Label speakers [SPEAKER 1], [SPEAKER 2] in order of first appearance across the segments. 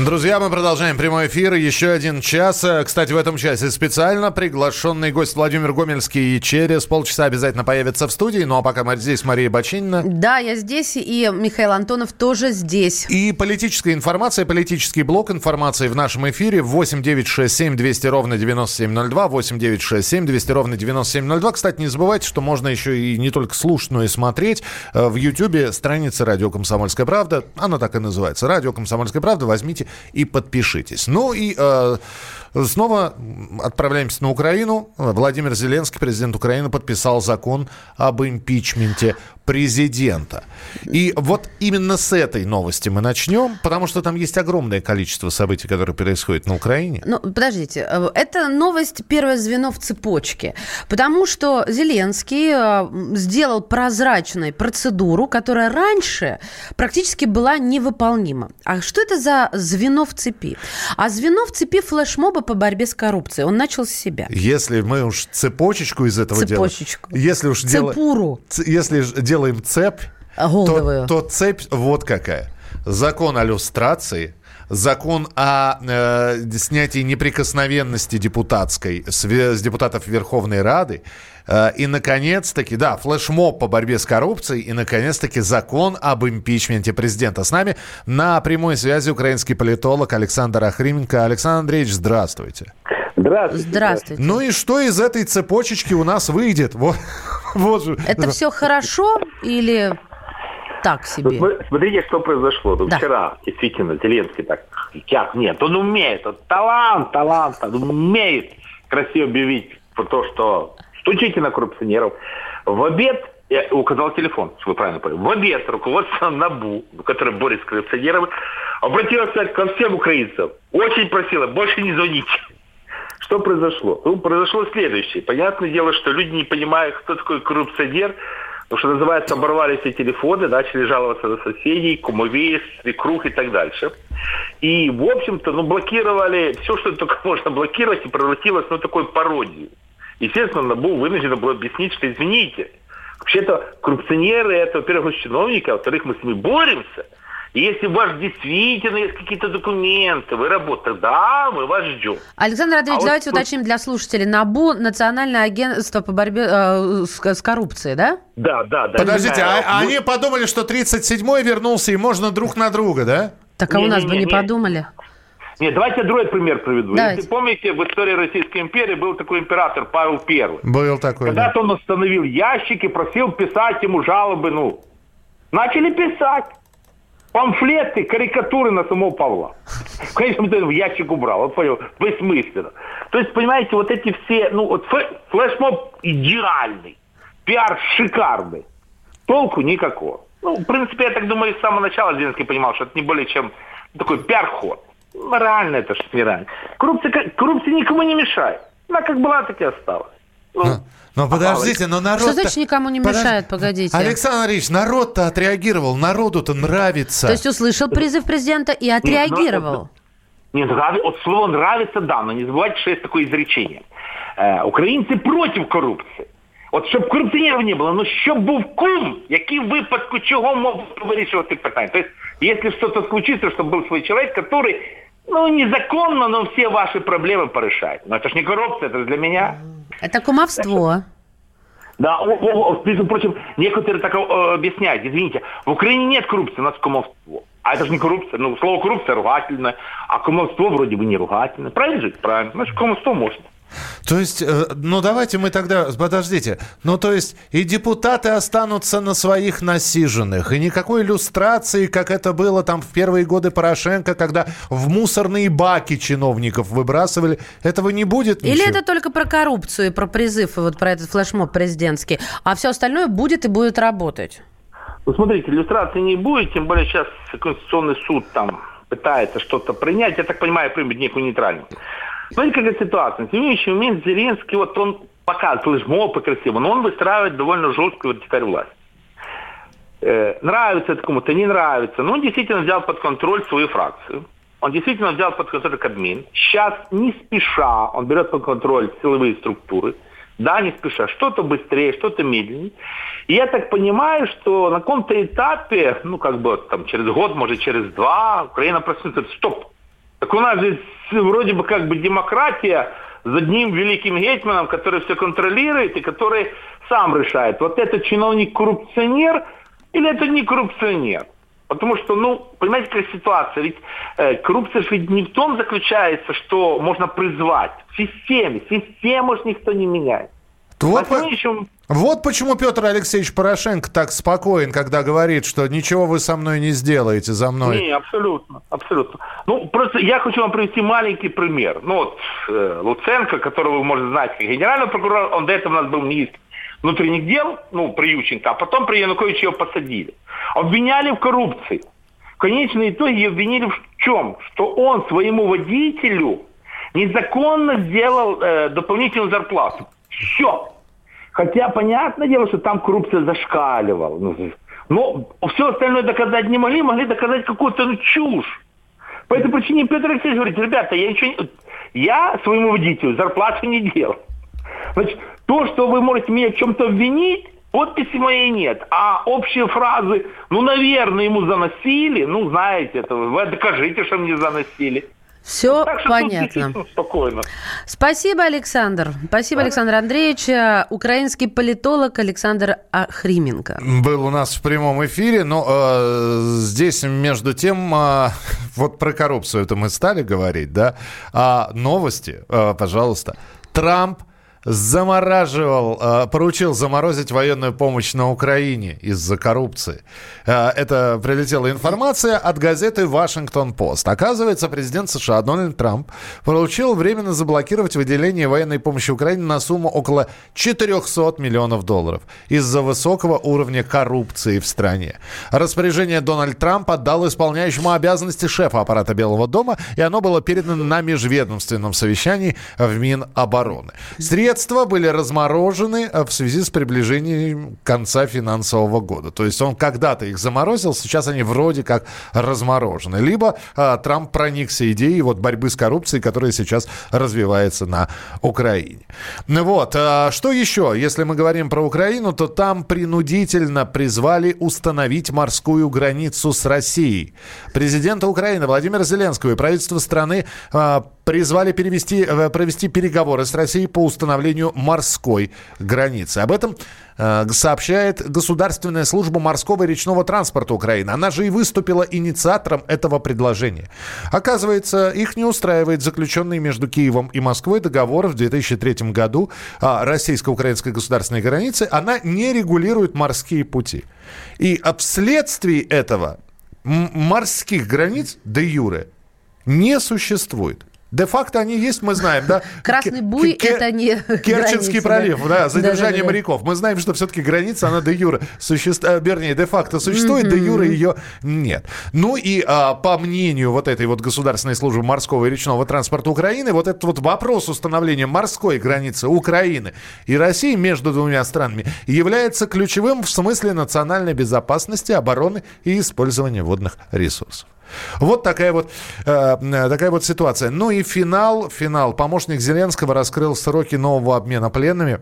[SPEAKER 1] Друзья, мы продолжаем прямой эфир. Еще один час. Кстати, в этом часе специально приглашенный гость Владимир Гомельский через полчаса обязательно появится в студии. Ну а пока мы здесь Мария Бочинина.
[SPEAKER 2] Да, я здесь, и Михаил Антонов тоже здесь.
[SPEAKER 1] И политическая информация, политический блок информации в нашем эфире 8 9 6 7 200 ровно 9702, 8 9 6 7 200 ровно 9702. Кстати, не забывайте, что можно еще и не только слушать, но и смотреть. Э, в Ютьюбе страница «Радио Комсомольская правда». Она так и называется. «Радио Комсомольская правда». Возьмите и подпишитесь. Ну и э, снова отправляемся на Украину. Владимир Зеленский, президент Украины, подписал закон об импичменте президента. И вот именно с этой новости мы начнем, потому что там есть огромное количество событий, которые происходят на Украине.
[SPEAKER 2] Ну, подождите, э, это новость первое звено в цепочке, потому что Зеленский э, сделал прозрачной процедуру, которая раньше практически была невыполнима. А что это за звено в цепи? А звено в цепи флешмоба по борьбе с коррупцией. Он начал с себя.
[SPEAKER 1] Если мы уж цепочечку из этого
[SPEAKER 2] Цепочечку.
[SPEAKER 1] делаем... Если уж
[SPEAKER 2] Цепуру.
[SPEAKER 1] Дел... Если делаем цепь,
[SPEAKER 2] Голдовую.
[SPEAKER 1] то, то цепь вот какая. Закон о люстрации, закон о э, снятии неприкосновенности депутатской с, с депутатов Верховной Рады, и, наконец-таки, да, флешмоб по борьбе с коррупцией, и, наконец-таки, закон об импичменте президента. С нами на прямой связи украинский политолог Александр Ахрименко. Александр Андреевич, здравствуйте.
[SPEAKER 3] Здравствуйте.
[SPEAKER 2] Здравствуйте.
[SPEAKER 1] Ну и что из этой цепочечки у нас выйдет? Вот, вот же.
[SPEAKER 2] Это все хорошо или так себе?
[SPEAKER 3] Ну, смотрите, что произошло. Ну,
[SPEAKER 2] Да.
[SPEAKER 3] Вчера действительно Зеленский так, как нет, он умеет, он талант, талант, он умеет красиво объявить про то, что стучите на коррупционеров. В обед я указал телефон, вы правильно поняли. В обед руководство НАБУ, которое борется с коррупционерами, обратилось ко всем украинцам. Очень просила, больше не звоните. Что произошло? Ну, произошло следующее. Понятное дело, что люди не понимают, кто такой коррупционер, потому что, называется, оборвали все телефоны, начали жаловаться на соседей, кумовей, свекрух и так дальше. И, в общем-то, ну, блокировали все, что только можно блокировать, и превратилось ну, такую пародию. Естественно, НАБУ вынуждено было объяснить, что, извините, вообще-то коррупционеры, это, во-первых, чиновники, а во-вторых, мы с ними боремся. И если у вас действительно есть какие-то документы, вы работаете, да, мы вас ждем.
[SPEAKER 2] Александр Андреевич,
[SPEAKER 3] А вот
[SPEAKER 2] давайте
[SPEAKER 3] тут-
[SPEAKER 2] уточним для слушателей. НАБУ – Национальное агентство по борьбе э, с, с коррупцией, да?
[SPEAKER 3] Да, да, да.
[SPEAKER 1] Подождите,
[SPEAKER 3] Не
[SPEAKER 1] а, а они подумали, что 37-й вернулся, и можно друг на друга, да?
[SPEAKER 2] Так а у нас бы не
[SPEAKER 3] Не-не-не-не.
[SPEAKER 2] подумали.
[SPEAKER 3] Нет, давайте я другой пример приведу.
[SPEAKER 2] Давайте.
[SPEAKER 3] Если помните, в истории Российской империи был такой император Павел I.
[SPEAKER 1] Был такой. да.
[SPEAKER 3] Когда-то он установил ящик и просил писать ему жалобы, ну, начали писать. Памфлеты, карикатуры на самого Павла. Конечно, он в ящик убрал, он понял, бессмысленно. То есть, понимаете, вот эти все, ну, вот флешмоб идеальный, пиар шикарный, толку никакого. Ну, в принципе, я так думаю, с самого начала Зеленский понимал, что это не более чем такой пиар-ход Морально это что нереально. Коррупция, как- коррупция никому не мешает. Она как была, так и осталась. Ну,
[SPEAKER 1] Но, но подождите, но народ...
[SPEAKER 2] Что значит никому не мешает? Погодите.
[SPEAKER 1] Александр Андреевич, народ-то отреагировал, народу-то нравится.
[SPEAKER 2] То есть услышал призыв президента и отреагировал.
[SPEAKER 3] Не нрави- вот слово нравится, да, но не забывайте, что есть такое изречение. Е, українці проти корупції. От щоб корупціонерів не було, ну щоб був кум, який в випадку чого мог вирішувати питання. Тобто, якщо щось случится, щоб був свій чоловік, який, ну, незаконно, но все ваши проблемы порешает. Но это ж не коррупция, это для меня.
[SPEAKER 2] Это кумовство.
[SPEAKER 3] Да, между прочим, некоторые так э, объясняют, извините, в Украине нет коррупции, у нас кумовство. А это же не коррупция. Ну, слово коррупция ругательное, а кумовство вроде бы не ругательное. Правильно же? Правильно. Значит, кумовство можно.
[SPEAKER 1] То есть, э, ну давайте мы тогда, подождите, ну то есть и депутаты останутся на своих насиженных, и никакой иллюстрации, как это было там в первые годы Порошенко, когда в мусорные баки чиновников выбрасывали, этого не будет
[SPEAKER 2] Или
[SPEAKER 1] ничего?
[SPEAKER 2] это только про коррупцию и про призыв, и вот про этот флешмоб президентский, а все остальное будет и будет работать?
[SPEAKER 3] Ну, смотрите, иллюстрации не будет, тем более сейчас Конституционный суд там пытается что-то принять, я так понимаю, примет некую нейтральную. Смотрите, какая ситуация. На сегодняшний момент Зеленский, вот он показывает флешмоб и красиво, но он выстраивает довольно жесткую вертикаль власти. Э, нравится это кому-то, не нравится, но он действительно взял под контроль свою фракцию. Он действительно взял под контроль Кабмин. Сейчас, не спеша, он берет под контроль силовые структуры. Да, не спеша. Что-то быстрее, что-то медленнее. И я так понимаю, что на каком-то этапе, ну, как бы там через год, может, через два, Украина проснется. Стоп! Так у нас здесь вроде бы как бы демократия с одним великим гетьманом, который все контролирует и который сам решает, вот этот чиновник-коррупционер или это не коррупционер. Потому что, ну, понимаете, какая ситуация? Ведь э, коррупция ведь не в том заключается, что можно призвать. В системе. Систему ж никто не меняет.
[SPEAKER 1] Вот, а по... еще... вот почему Петр Алексеевич Порошенко так спокоен, когда говорит, что ничего вы со мной не сделаете за мной.
[SPEAKER 3] Не, абсолютно, абсолютно. Ну, просто я хочу вам привести маленький пример. Ну, вот э, Луценко, которого вы, можете знать, как генеральный прокурор, он до этого у нас был министр внутренних дел, ну, при Ющенко, а потом при Януковиче его посадили. Обвиняли в коррупции. В конечном итоге обвинили в чем? Что он своему водителю незаконно сделал э, дополнительную зарплату. Все. Хотя, понятное дело, что там коррупция зашкаливала. Ну, но все остальное доказать не могли, могли доказать какую-то ну, чушь. По этой причине Петр Алексеевич говорит, ребята, я ничего не... Я своему водителю зарплату не делал. Значит, то, что вы можете меня в чем-то обвинить, подписи моей нет. А общие фразы, ну, наверное, ему заносили, ну, знаете, это вы докажите, что мне заносили.
[SPEAKER 2] Все так понятно.
[SPEAKER 3] Спокойно.
[SPEAKER 2] Спасибо, Александр. Спасибо, да. Александр Андреевич. Э, украинский политолог Александр Ахрименко.
[SPEAKER 1] Был у нас в прямом эфире, но э, здесь, между тем, э, вот про коррупцию это мы стали говорить, да? А новости, э, пожалуйста. Трамп замораживал, э, поручил заморозить военную помощь на Украине из-за коррупции. Э, это прилетела информация от газеты «Вашингтон-Пост». Оказывается, президент США Дональд Трамп поручил временно заблокировать выделение военной помощи Украине на сумму около 400 миллионов долларов из-за высокого уровня коррупции в стране. Распоряжение Дональд Трамп отдал исполняющему обязанности шефа аппарата Белого дома, и оно было передано на межведомственном совещании в Минобороны. Средства Средства были разморожены э, в связи с приближением конца финансового года. То есть он когда-то их заморозил, сейчас они вроде как разморожены. Либо а, Трамп проникся идеей вот борьбы с коррупцией, которая сейчас развивается на Украине. Ну вот, а, что еще? Если мы говорим про Украину, то там принудительно призвали установить морскую границу с Россией. Президента Украины Владимира Зеленского и правительство страны а, призвали перевести, э, провести переговоры с Россией по установлению морской границы. Об этом э, сообщает Государственная служба морского и речного транспорта Украины. Она же и выступила инициатором этого предложения. Оказывается, их не устраивает заключенный между Киевом и Москвой договор в 2003 году о российско-украинской государственной границе. Она не регулирует морские пути. И вследствие этого морских границ де юре не существует. Де-факто они есть, мы знаем, да?
[SPEAKER 2] Красный буй – это не
[SPEAKER 1] Керченский граница, пролив, да, да задержание да, да, да. моряков. Мы знаем, что все-таки граница, она де юра существует, э, вернее, де-факто существует, де юра ее нет. Ну и а, по мнению вот этой вот Государственной службы морского и речного транспорта Украины, вот этот вот вопрос установления морской границы Украины и России между двумя странами является ключевым в смысле национальной безопасности, обороны и использования водных ресурсов. Вот такая вот, э, такая вот ситуация. Ну и финал, финал. Помощник Зеленского раскрыл сроки нового обмена пленными.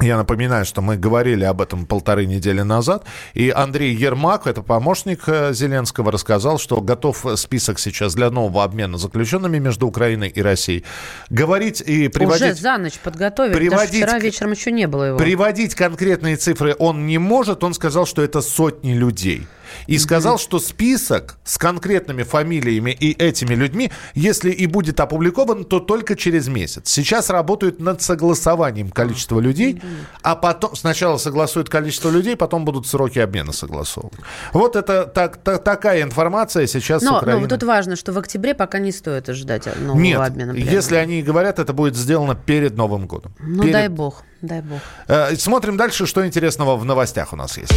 [SPEAKER 1] Я напоминаю, что мы говорили об этом полторы недели назад. И Андрей Ермак, это помощник э, Зеленского, рассказал, что готов список сейчас для нового обмена заключенными между Украиной и Россией. Говорить и приводить...
[SPEAKER 2] Уже за ночь подготовили, приводить, вчера вечером еще не было его.
[SPEAKER 1] Приводить конкретные цифры он не может. Он сказал, что это сотни людей и сказал, что список с конкретными фамилиями и этими людьми, если и будет опубликован, то только через месяц. Сейчас работают над согласованием количества людей, а потом сначала согласуют количество людей, потом будут сроки обмена согласовывать. Вот это так, так, такая информация сейчас
[SPEAKER 2] но,
[SPEAKER 1] с Украины.
[SPEAKER 2] Но тут важно, что в октябре пока не стоит ожидать нового
[SPEAKER 1] Нет,
[SPEAKER 2] обмена.
[SPEAKER 1] Пленными. если они говорят, это будет сделано перед Новым годом.
[SPEAKER 2] Ну
[SPEAKER 1] перед...
[SPEAKER 2] дай бог, дай бог.
[SPEAKER 1] Э, смотрим дальше, что интересного в новостях у нас есть.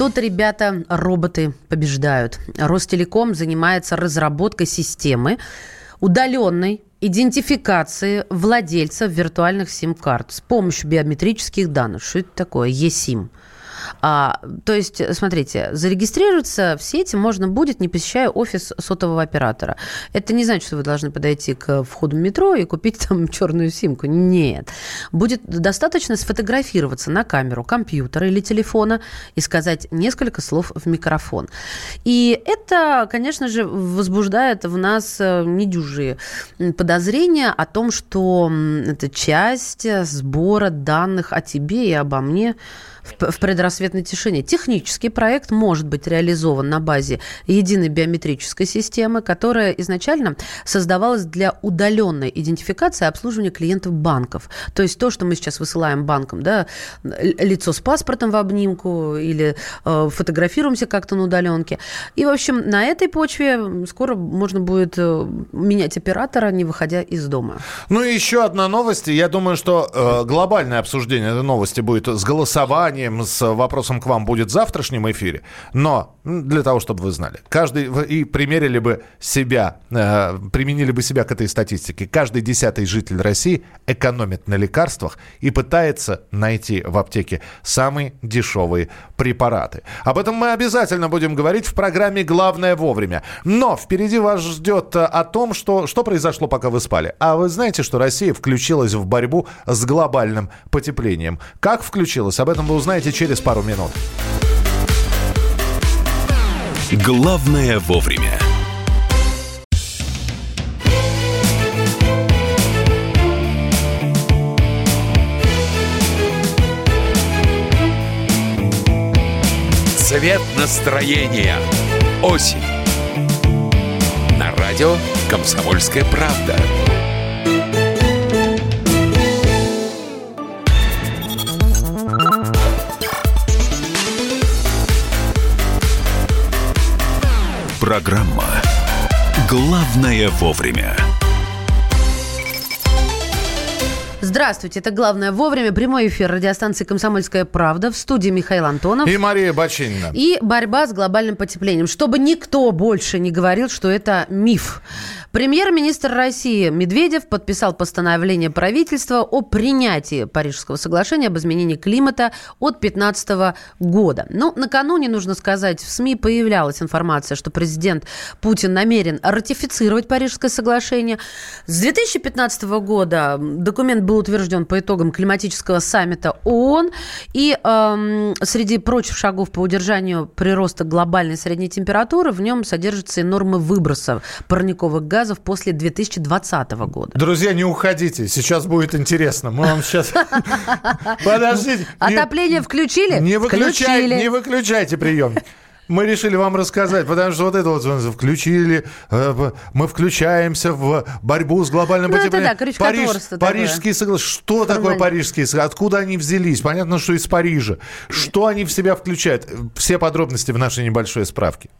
[SPEAKER 2] Тут, ребята, роботы побеждают. Ростелеком занимается разработкой системы удаленной идентификации владельца виртуальных сим-карт с помощью биометрических данных. Что это такое? ЕСИМ. А, то есть, смотрите, зарегистрироваться в сети можно будет, не посещая офис сотового оператора. Это не значит, что вы должны подойти к входу в метро и купить там черную симку. Нет. Будет достаточно сфотографироваться на камеру компьютера или телефона и сказать несколько слов в микрофон. И это, конечно же, возбуждает в нас э, недюжие подозрения о том, что это часть сбора данных о тебе и обо мне в предрассветной тишине. Технический проект может быть реализован на базе единой биометрической системы, которая изначально создавалась для удаленной идентификации и обслуживания клиентов банков. То есть то, что мы сейчас высылаем банкам, да, лицо с паспортом в обнимку или э, фотографируемся как-то на удаленке. И, в общем, на этой почве скоро можно будет э, менять оператора, не выходя из дома.
[SPEAKER 1] Ну и еще одна новость. Я думаю, что э, глобальное обсуждение этой новости будет с голосованием голосованием с вопросом к вам будет в завтрашнем эфире. Но для того, чтобы вы знали, каждый и примерили бы себя, э, применили бы себя к этой статистике. Каждый десятый житель России экономит на лекарствах и пытается найти в аптеке самые дешевые препараты. Об этом мы обязательно будем говорить в программе «Главное вовремя». Но впереди вас ждет э, о том, что, что произошло, пока вы спали. А вы знаете, что Россия включилась в борьбу с глобальным потеплением? Как включилась? Об этом вы узнаете через пару минут.
[SPEAKER 4] Главное вовремя. Цвет настроения. Осень. На радио «Комсомольская правда». Программа «Главное вовремя».
[SPEAKER 2] Здравствуйте, это «Главное вовремя». Прямой эфир радиостанции «Комсомольская правда». В студии Михаил Антонов.
[SPEAKER 1] И Мария Бачинина.
[SPEAKER 2] И борьба с глобальным потеплением. Чтобы никто больше не говорил, что это миф. Премьер-министр России Медведев подписал постановление правительства о принятии Парижского соглашения об изменении климата от 2015 года. Но ну, накануне, нужно сказать, в СМИ появлялась информация, что президент Путин намерен ратифицировать Парижское соглашение. С 2015 года документ был утвержден по итогам климатического саммита ООН. И эм, среди прочих шагов по удержанию прироста глобальной средней температуры в нем содержатся и нормы выбросов парниковых газов газов после 2020 года.
[SPEAKER 1] Друзья, не уходите, сейчас будет интересно. Мы вам сейчас... Подождите.
[SPEAKER 2] Отопление включили?
[SPEAKER 1] Не выключайте, не выключайте прием мы решили вам рассказать, потому что вот это вот включили, э, мы включаемся в борьбу с глобальным ну, потеплением.
[SPEAKER 2] Это да, Париж,
[SPEAKER 1] парижские соглашения. Что такое парижские соглашения? Откуда они взялись? Понятно, что из Парижа. Что они в себя включают? Все подробности в нашей небольшой справке.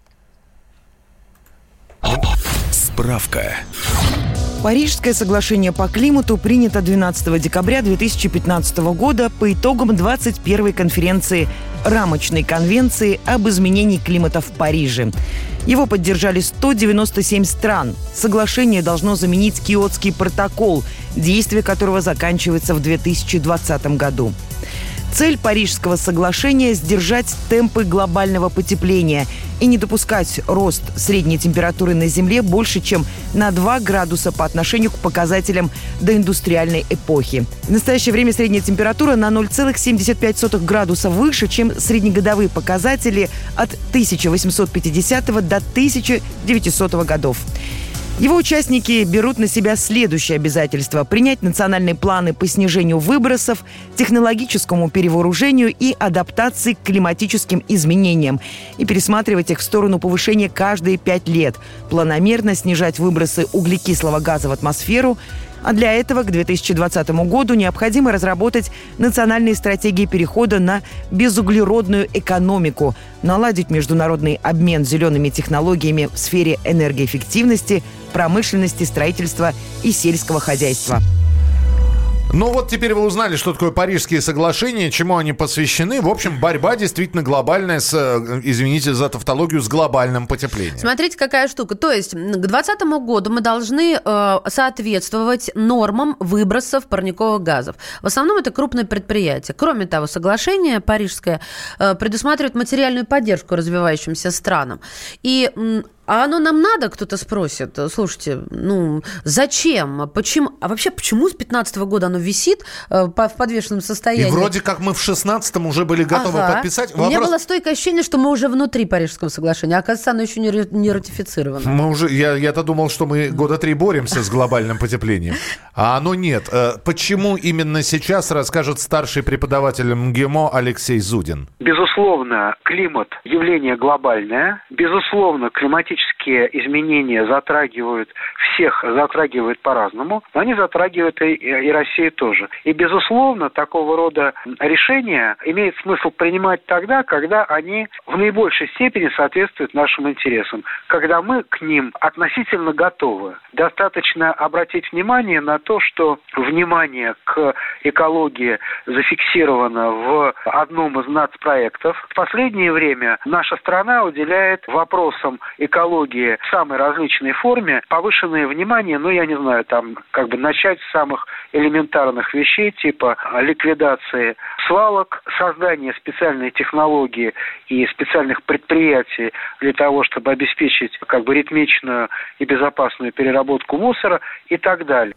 [SPEAKER 4] Справка.
[SPEAKER 5] Парижское соглашение по климату принято 12 декабря 2015 года по итогам 21-й конференции рамочной конвенции об изменении климата в Париже. Его поддержали 197 стран. Соглашение должно заменить Киотский протокол, действие которого заканчивается в 2020 году. Цель Парижского соглашения – сдержать темпы глобального потепления и не допускать рост средней температуры на Земле больше, чем на 2 градуса по отношению к показателям доиндустриальной эпохи. В настоящее время средняя температура на 0,75 градуса выше, чем среднегодовые показатели от 1850 до 1900 годов. Его участники берут на себя следующие обязательства – принять национальные планы по снижению выбросов, технологическому перевооружению и адаптации к климатическим изменениям и пересматривать их в сторону повышения каждые пять лет, планомерно снижать выбросы углекислого газа в атмосферу, а для этого к 2020 году необходимо разработать национальные стратегии перехода на безуглеродную экономику, наладить международный обмен зелеными технологиями в сфере энергоэффективности, промышленности, строительства и сельского хозяйства.
[SPEAKER 1] Ну вот теперь вы узнали, что такое Парижские соглашения, чему они посвящены. В общем, борьба действительно глобальная с, э, извините за тавтологию, с глобальным потеплением.
[SPEAKER 2] Смотрите, какая штука. То есть к 2020 году мы должны э, соответствовать нормам выбросов парниковых газов. В основном это крупные предприятия. Кроме того, соглашение парижское э, предусматривает материальную поддержку развивающимся странам. И а оно нам надо, кто-то спросит. Слушайте, ну зачем? Почему? А вообще, почему с 15 года оно висит э, в подвешенном состоянии?
[SPEAKER 1] И вроде как мы в 16-м уже были готовы ага. подписать.
[SPEAKER 2] Вопрос... У меня было стойкое ощущение, что мы уже внутри Парижского соглашения, а оказывается, оно еще не, не ратифицировано.
[SPEAKER 1] Мы уже, я, я-то думал, что мы года три боремся с глобальным потеплением. А оно нет. Э, почему именно сейчас, расскажет старший преподаватель МГИМО Алексей Зудин.
[SPEAKER 6] Безусловно, климат – явление глобальное. Безусловно, климатические климатические изменения затрагивают всех, затрагивают по-разному, но они затрагивают и, и Россию тоже. И, безусловно, такого рода решения имеет смысл принимать тогда, когда они в наибольшей степени соответствуют нашим интересам, когда мы к ним относительно готовы. Достаточно обратить внимание на то, что внимание к экологии зафиксировано в одном из нацпроектов. В последнее время наша страна уделяет вопросам экологии экологии в самой различной форме, повышенное внимание, ну, я не знаю, там, как бы начать с самых элементарных вещей, типа ликвидации свалок, создания специальной технологии и специальных предприятий для того, чтобы обеспечить как бы ритмичную и безопасную переработку мусора и так далее.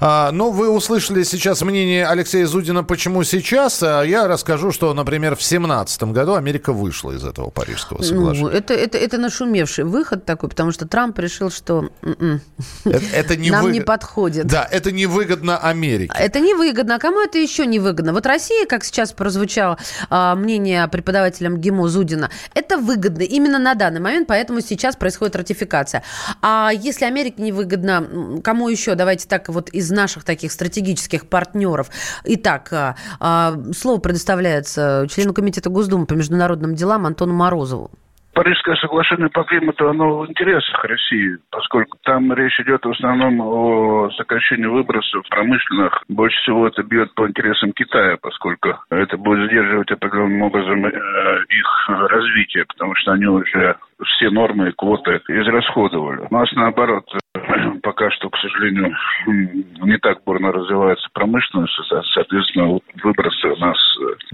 [SPEAKER 1] А, ну, вы услышали сейчас мнение Алексея Зудина, почему сейчас. А я расскажу, что, например, в 2017 году Америка вышла из этого Парижского ну, соглашения.
[SPEAKER 2] Ну, это, это, это нашумевший выход такой, потому что Трамп решил, что м-м, это, это не нам выгод... не подходит.
[SPEAKER 1] Да, это невыгодно Америке.
[SPEAKER 2] Это невыгодно. А кому это еще невыгодно? Вот Россия, как сейчас прозвучало а, мнение преподавателя МГИМО Зудина, это выгодно именно на данный момент, поэтому сейчас происходит ратификация. А если Америке невыгодно, кому еще? Давайте так вот из наших таких стратегических партнеров. Итак, а, а, слово предоставляется члену Комитета Госдумы по международным делам Антону Морозову.
[SPEAKER 7] Парижское соглашение по климату, оно в интересах России, поскольку там речь идет в основном о сокращении выбросов промышленных. Больше всего это бьет по интересам Китая, поскольку это будет сдерживать определенным образом э, их развитие, потому что они уже все нормы и квоты израсходовали. У нас наоборот, пока что, к сожалению, не так бурно развивается промышленность, соответственно, выбросы у нас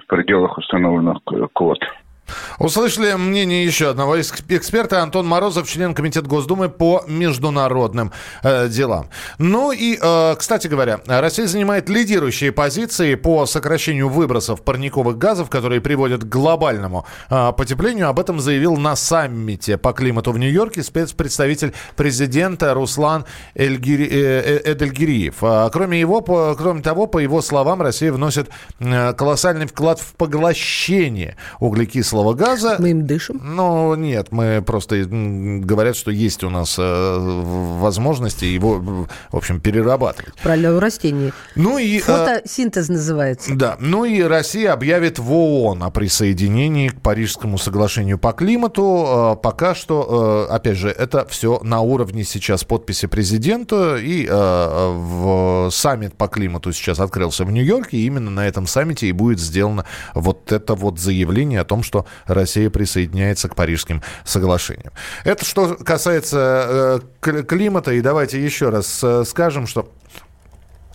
[SPEAKER 7] в пределах установленных квот.
[SPEAKER 1] Услышали мнение еще одного эксперта. Антон Морозов, член Комитета Госдумы по международным э, делам. Ну и, э, кстати говоря, Россия занимает лидирующие позиции по сокращению выбросов парниковых газов, которые приводят к глобальному э, потеплению. Об этом заявил на саммите по климату в Нью-Йорке спецпредставитель президента Руслан Эльгири, э, э Эдельгириев. А, кроме, его, по, кроме того, по его словам, Россия вносит э, колоссальный вклад в поглощение углекислого углекислого газа.
[SPEAKER 2] Мы им дышим?
[SPEAKER 1] Ну, нет, мы просто говорят, что есть у нас э, возможности его, в общем, перерабатывать.
[SPEAKER 2] Правильно, у растений.
[SPEAKER 1] Ну и...
[SPEAKER 2] Э, Фотосинтез называется.
[SPEAKER 1] Да, ну и Россия объявит в ООН о присоединении к Парижскому соглашению по климату. Э, пока что, опять же, это все на уровне сейчас подписи президента, и в саммит по климату сейчас открылся в Нью-Йорке, и именно на этом саммите и будет сделано вот это вот заявление о том, что Россия присоединяется к Парижским соглашениям. Это что касается э, климата. И давайте еще раз э, скажем, что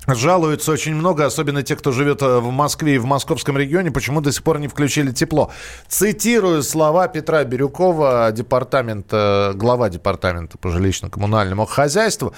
[SPEAKER 1] Жалуются очень много, особенно те, кто живет э, в Москве и в московском регионе, почему до сих пор не включили тепло. Цитирую слова Петра Бирюкова, департамента, глава департамента по жилищно-коммунальному хозяйству.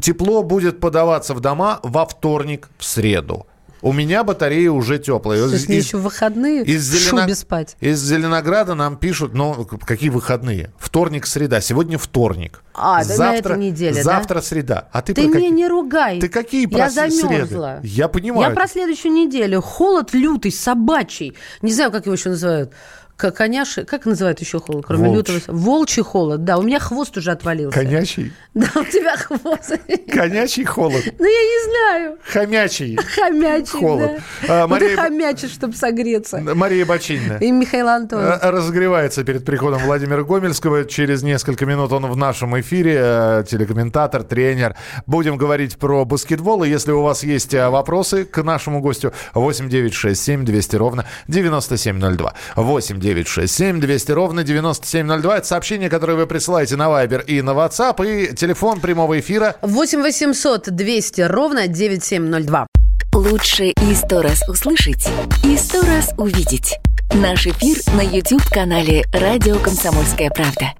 [SPEAKER 1] Тепло будет подаваться в дома во вторник, в среду. У меня батарея уже теплая.
[SPEAKER 2] Есть из, еще выходные из Зелено... шубе спать?
[SPEAKER 1] Из Зеленограда нам пишут, ну, какие выходные? Вторник, среда. Сегодня вторник.
[SPEAKER 2] А, завтра, на этой неделе,
[SPEAKER 1] Завтра
[SPEAKER 2] да?
[SPEAKER 1] среда. А ты,
[SPEAKER 2] ты меня как... не ругай.
[SPEAKER 1] Ты какие про
[SPEAKER 2] Я замерзла.
[SPEAKER 1] Среды? Я понимаю.
[SPEAKER 2] Я про следующую неделю. Холод лютый, собачий. Не знаю, как его еще называют Коняши, как называют еще холод, кроме
[SPEAKER 1] Волчий.
[SPEAKER 2] лютого? Волчий холод, да. У меня хвост уже отвалился.
[SPEAKER 1] Конячий?
[SPEAKER 2] Да, у тебя хвост.
[SPEAKER 1] Конячий холод.
[SPEAKER 2] Ну, я не знаю.
[SPEAKER 1] Хомячий.
[SPEAKER 2] Хомячий,
[SPEAKER 1] Холод.
[SPEAKER 2] да.
[SPEAKER 1] А,
[SPEAKER 2] Ну, ты
[SPEAKER 1] Мария-
[SPEAKER 2] хомячишь, чтобы согреться.
[SPEAKER 1] Мария Бочинина.
[SPEAKER 2] И Михаил Антонов.
[SPEAKER 1] Э, Разогревается перед приходом Владимира Гомельского. Через несколько минут он в нашем эфире. э, Телекомментатор, тренер. Будем говорить про баскетбол. И если у вас есть э, вопросы к нашему гостю, 8 9 6 7 200 ровно 9702. 8 9 6 7 200 ровно 9702. Это сообщение, которое вы присылаете на Viber и на WhatsApp. И телефон прямого эфира
[SPEAKER 2] 8 800 200 ровно 9702.
[SPEAKER 8] Лучше и сто раз услышать, и сто раз увидеть. Наш эфир на YouTube-канале «Радио Комсомольская правда».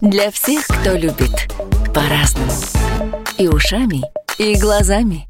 [SPEAKER 8] Для всех, кто любит по-разному. И ушами, и глазами.